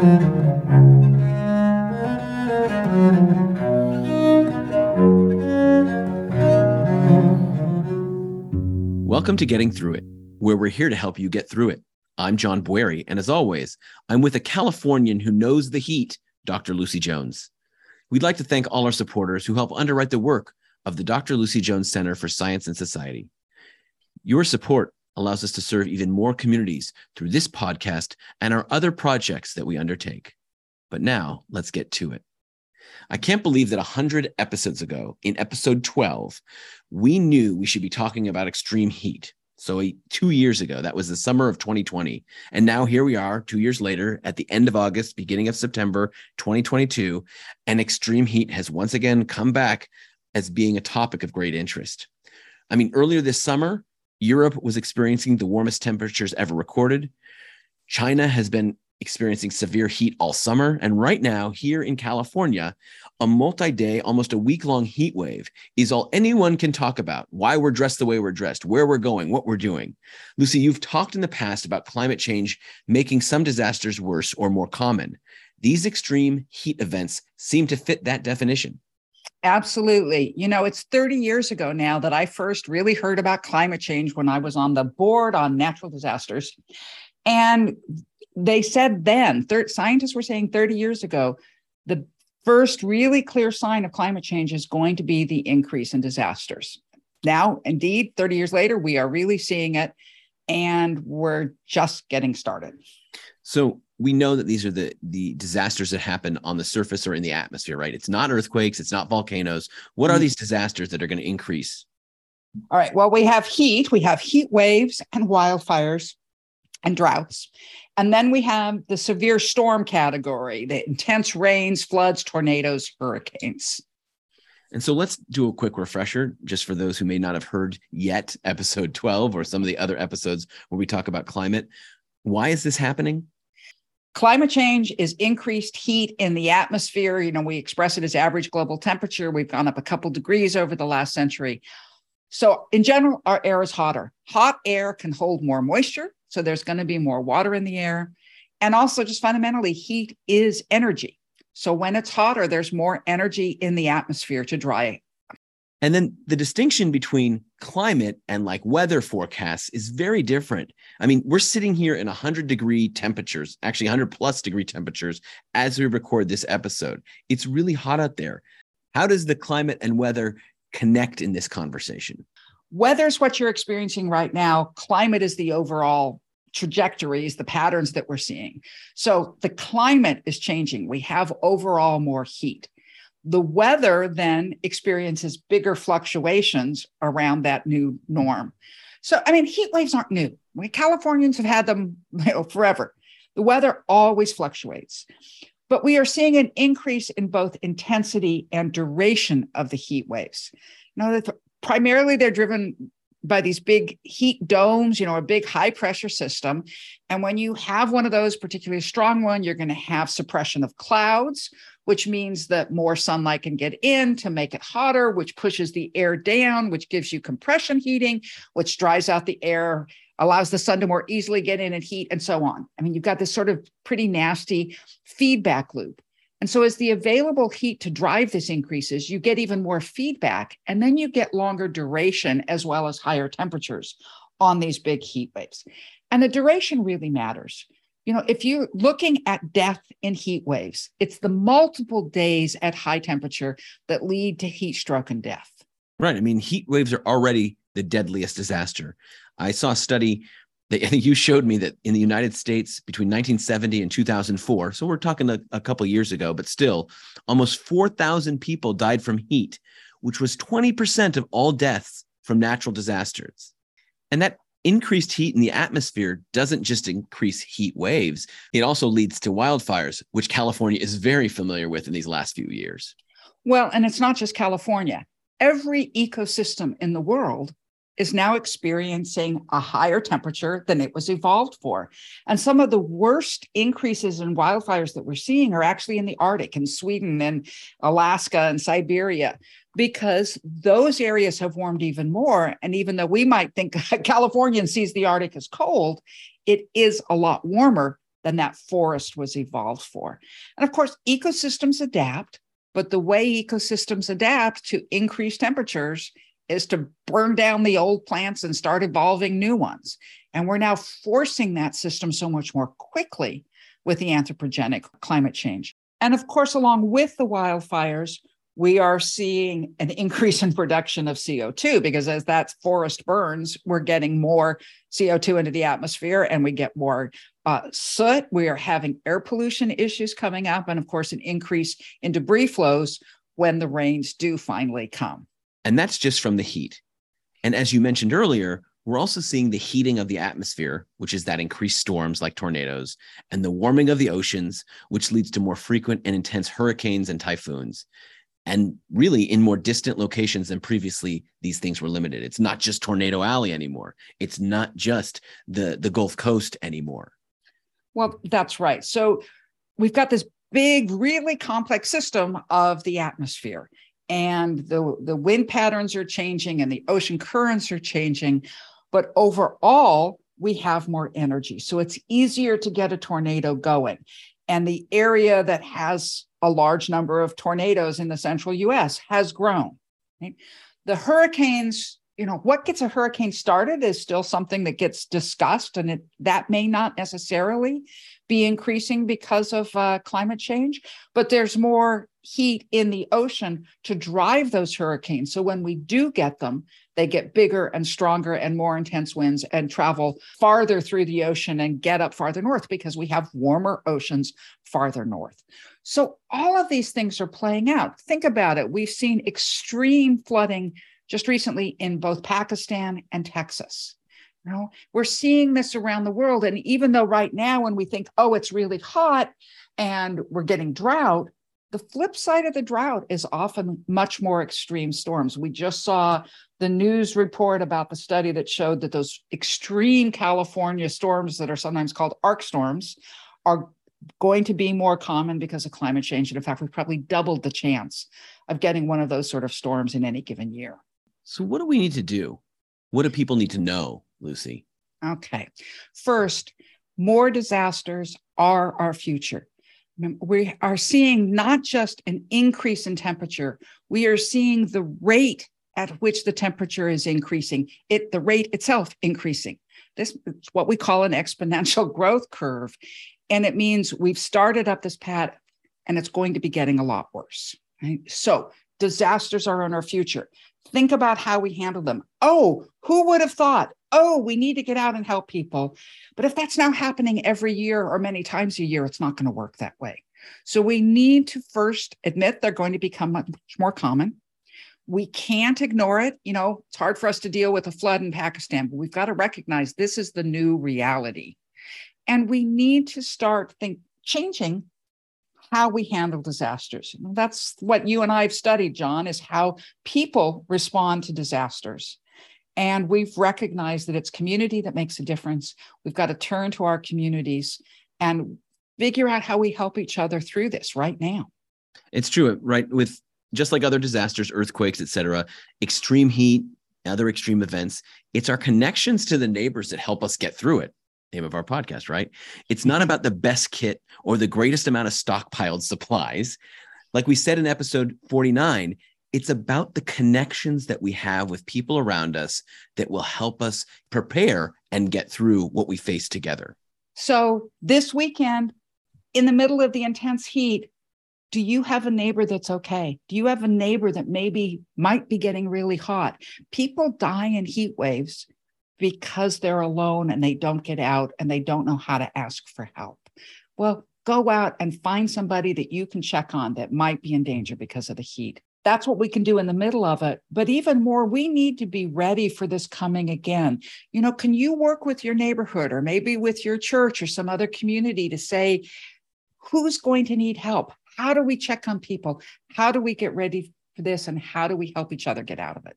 Welcome to Getting Through It, where we're here to help you get through it. I'm John Bwarie, and as always, I'm with a Californian who knows the heat, Dr. Lucy Jones. We'd like to thank all our supporters who help underwrite the work of the Dr. Lucy Jones Center for Science and Society. Your support allows us to serve even more communities through this podcast and our other projects that we undertake. But now let's get to it. I can't believe that 100 episodes ago, in episode 12, we knew we should be talking about extreme heat. So, two years ago, that was the summer of 2020. And now here we are, two years later, at the end of August, beginning of September 2022, and extreme heat has once again come back as being a topic of great interest. I mean, earlier this summer, Europe was experiencing the warmest temperatures ever recorded. China has been experiencing severe heat all summer. And right now, here in California, a multi day, almost a week long heat wave is all anyone can talk about why we're dressed the way we're dressed, where we're going, what we're doing. Lucy, you've talked in the past about climate change making some disasters worse or more common. These extreme heat events seem to fit that definition. Absolutely. You know, it's 30 years ago now that I first really heard about climate change when I was on the board on natural disasters. And they said then, third, scientists were saying 30 years ago, the first really clear sign of climate change is going to be the increase in disasters. Now, indeed, 30 years later, we are really seeing it and we're just getting started. So we know that these are the the disasters that happen on the surface or in the atmosphere, right? It's not earthquakes, it's not volcanoes. What are mm-hmm. these disasters that are going to increase? All right. Well, we have heat, we have heat waves and wildfires and droughts. And then we have the severe storm category, the intense rains, floods, tornadoes, hurricanes. And so let's do a quick refresher just for those who may not have heard yet episode 12 or some of the other episodes where we talk about climate. Why is this happening? Climate change is increased heat in the atmosphere. You know, we express it as average global temperature. We've gone up a couple degrees over the last century. So, in general, our air is hotter. Hot air can hold more moisture. So, there's going to be more water in the air. And also, just fundamentally, heat is energy. So, when it's hotter, there's more energy in the atmosphere to dry and then the distinction between climate and like weather forecasts is very different. I mean, we're sitting here in 100 degree temperatures, actually 100 plus degree temperatures as we record this episode. It's really hot out there. How does the climate and weather connect in this conversation? Weather's what you're experiencing right now. Climate is the overall trajectories, the patterns that we're seeing. So the climate is changing. We have overall more heat. The weather then experiences bigger fluctuations around that new norm. So, I mean, heat waves aren't new. We Californians have had them you know, forever. The weather always fluctuates. But we are seeing an increase in both intensity and duration of the heat waves. Now, primarily they're driven by these big heat domes, you know, a big high pressure system. And when you have one of those, particularly a strong one, you're going to have suppression of clouds, which means that more sunlight can get in to make it hotter, which pushes the air down, which gives you compression heating, which dries out the air, allows the sun to more easily get in and heat, and so on. I mean, you've got this sort of pretty nasty feedback loop. And so, as the available heat to drive this increases, you get even more feedback, and then you get longer duration as well as higher temperatures on these big heat waves. And the duration really matters you know, if you're looking at death in heat waves, it's the multiple days at high temperature that lead to heat stroke and death. Right. I mean, heat waves are already the deadliest disaster. I saw a study that I think you showed me that in the United States between 1970 and 2004, so we're talking a, a couple years ago, but still, almost 4,000 people died from heat, which was 20% of all deaths from natural disasters. And that increased heat in the atmosphere doesn't just increase heat waves, it also leads to wildfires, which California is very familiar with in these last few years. Well, and it's not just California. Every ecosystem in the world is now experiencing a higher temperature than it was evolved for. And some of the worst increases in wildfires that we're seeing are actually in the Arctic, in Sweden and Alaska and Siberia, because those areas have warmed even more. And even though we might think Californian sees the Arctic as cold, it is a lot warmer than that forest was evolved for. And of course, ecosystems adapt, but the way ecosystems adapt to increased temperatures is to burn down the old plants and start evolving new ones. And we're now forcing that system so much more quickly with the anthropogenic climate change. And of course, along with the wildfires, we are seeing an increase in production of CO2 because as that forest burns, we're getting more CO2 into the atmosphere and we get more uh, soot. We are having air pollution issues coming up, and of course, an increase in debris flows when the rains do finally come. And that's just from the heat. And as you mentioned earlier, we're also seeing the heating of the atmosphere, which is that increased storms like tornadoes, and the warming of the oceans, which leads to more frequent and intense hurricanes and typhoons. And really, in more distant locations than previously, these things were limited. It's not just Tornado Alley anymore. It's not just the, the Gulf Coast anymore. Well, that's right. So we've got this big, really complex system of the atmosphere and the, the wind patterns are changing and the ocean currents are changing. But overall, we have more energy. So it's easier to get a tornado going. And the area that has a large number of tornadoes in the central US has grown. Right? The hurricanes, you know, what gets a hurricane started is still something that gets discussed, and it, that may not necessarily be increasing because of uh, climate change, but there's more heat in the ocean to drive those hurricanes. So when we do get them, they get bigger and stronger and more intense winds and travel farther through the ocean and get up farther north because we have warmer oceans farther north. So all of these things are playing out. Think about it. We've seen extreme flooding just recently in both Pakistan and Texas. You know, we're seeing this around the world. And even though right now, when we think, oh, it's really hot and we're getting drought, the flip side of the drought is often much more extreme storms. We just saw the news report about the study that showed that those extreme California storms that are sometimes called ARkStorms are going to be more common because of climate change. And in fact, we've probably doubled the chance of getting one of those sort of storms in any given year. So, what do we need to do? What do people need to know Lucy? Okay. First, more disasters are our future. We are seeing not just an increase in temperature, we are seeing the rate at which the temperature is increasing, it the rate itself increasing. This is what we call an exponential growth curve. And it means we've started up this path and it's going to be getting a lot worse. Right? So disasters are in our future. Think about how we handle them. Oh, who would have thought oh, we need to get out and help people. But if that's now happening every year or many times a year, it's not going to work that way. So we need to first admit they're going to become much more common. We can't ignore it. You know, it's hard for us to deal with a flood in Pakistan, but we've got to recognize this is the new reality. And we need to start think changing how we handle disasters. That's what you and I have studied, John, is how people respond to disasters. And we've recognized that it's community that makes a difference. We've got to turn to our communities and figure out how we help each other through this right now. It's true, right? With just like other disasters, earthquakes, etc., extreme heat, other extreme events, it's our connections to the neighbors that help us get through it. Name of our podcast, right? It's not about the best kit or the greatest amount of stockpiled supplies. Like we said in episode 49, it's about the connections that we have with people around us that will help us prepare and get through what we face together. So, this weekend, in the middle of the intense heat, do you have a neighbor that's okay? Do you have a neighbor that maybe might be getting really hot? People die in heat waves because they're alone and they don't get out and they don't know how to ask for help. Well, go out and find somebody that you can check on that might be in danger because of the heat that's what we can do in the middle of it. But even more, we need to be ready for this coming again. You know, can you work with your neighborhood or maybe with your church or some other community to say, who's going to need help? How do we check on people? How do we get ready for this? And how do we help each other get out of it?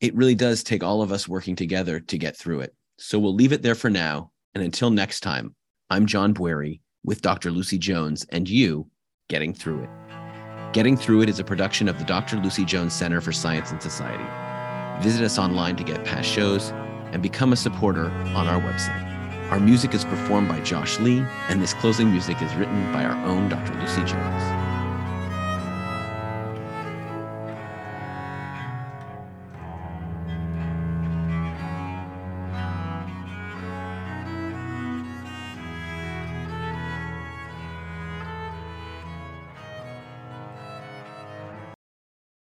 It really does take all of us working together to get through it. So we'll leave it there for now. And until next time, I'm John Bwarie with Dr. Lucy Jones and you getting through it. Getting Through It is a production of the Dr. Lucy Jones Center for Science and Society. Visit us online to get past shows and become a supporter on our website. Our music is performed by Josh Lee, and this closing music is written by our own Dr. Lucy Jones.